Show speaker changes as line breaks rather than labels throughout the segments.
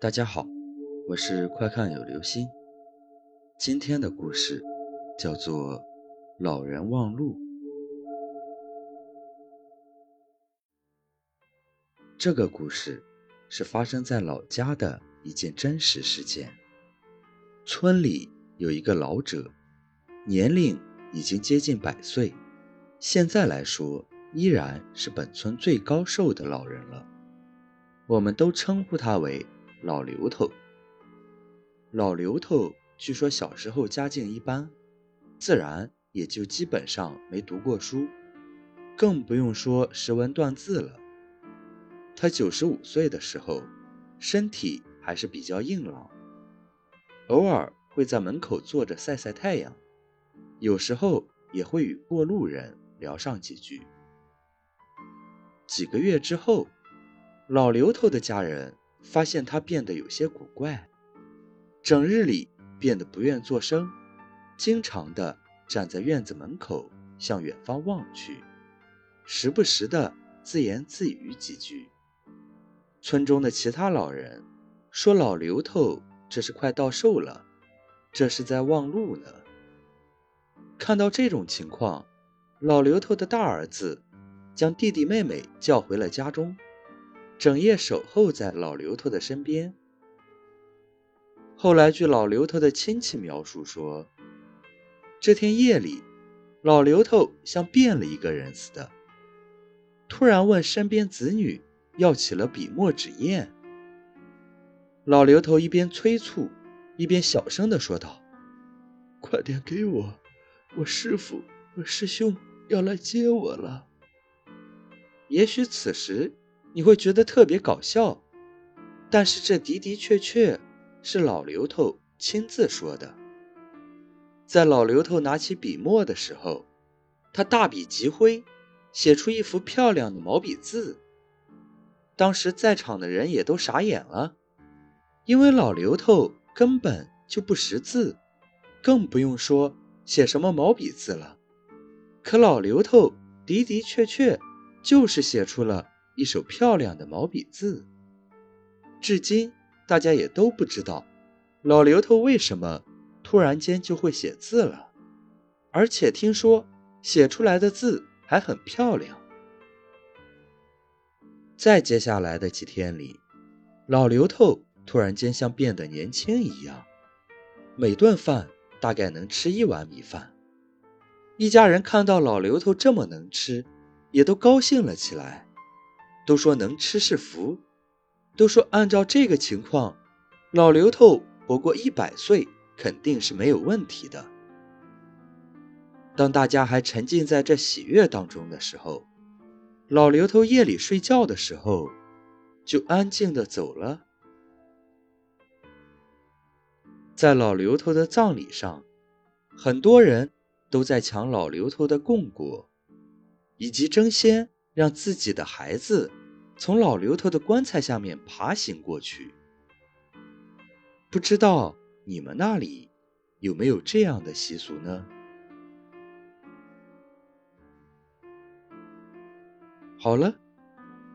大家好，我是快看有流星。今天的故事叫做《老人忘路》。这个故事是发生在老家的一件真实事件。村里有一个老者，年龄已经接近百岁，现在来说依然是本村最高寿的老人了。我们都称呼他为。老刘头，老刘头据说小时候家境一般，自然也就基本上没读过书，更不用说识文断字了。他九十五岁的时候，身体还是比较硬朗，偶尔会在门口坐着晒晒太阳，有时候也会与过路人聊上几句。几个月之后，老刘头的家人。发现他变得有些古怪，整日里变得不愿作声，经常的站在院子门口向远方望去，时不时的自言自语几句。村中的其他老人说：“老刘头这是快到寿了，这是在望路呢。”看到这种情况，老刘头的大儿子将弟弟妹妹叫回了家中。整夜守候在老刘头的身边。后来，据老刘头的亲戚描述说，这天夜里，老刘头像变了一个人似的，突然问身边子女要起了笔墨纸砚。老刘头一边催促，一边小声的说道：“快点给我，我师傅我师兄要来接我了。”也许此时。你会觉得特别搞笑，但是这的的确确是老刘头亲自说的。在老刘头拿起笔墨的时候，他大笔疾挥，写出一幅漂亮的毛笔字。当时在场的人也都傻眼了，因为老刘头根本就不识字，更不用说写什么毛笔字了。可老刘头的的确确就是写出了。一手漂亮的毛笔字，至今大家也都不知道老刘头为什么突然间就会写字了，而且听说写出来的字还很漂亮。在接下来的几天里，老刘头突然间像变得年轻一样，每顿饭大概能吃一碗米饭。一家人看到老刘头这么能吃，也都高兴了起来。都说能吃是福，都说按照这个情况，老刘头活过一百岁肯定是没有问题的。当大家还沉浸在这喜悦当中的时候，老刘头夜里睡觉的时候，就安静的走了。在老刘头的葬礼上，很多人都在抢老刘头的供果，以及争先让自己的孩子。从老刘头的棺材下面爬行过去，不知道你们那里有没有这样的习俗呢？好了，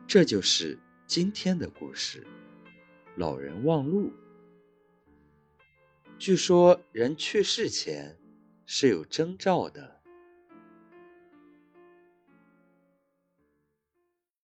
这就是今天的故事。老人忘路。据说人去世前是有征兆的。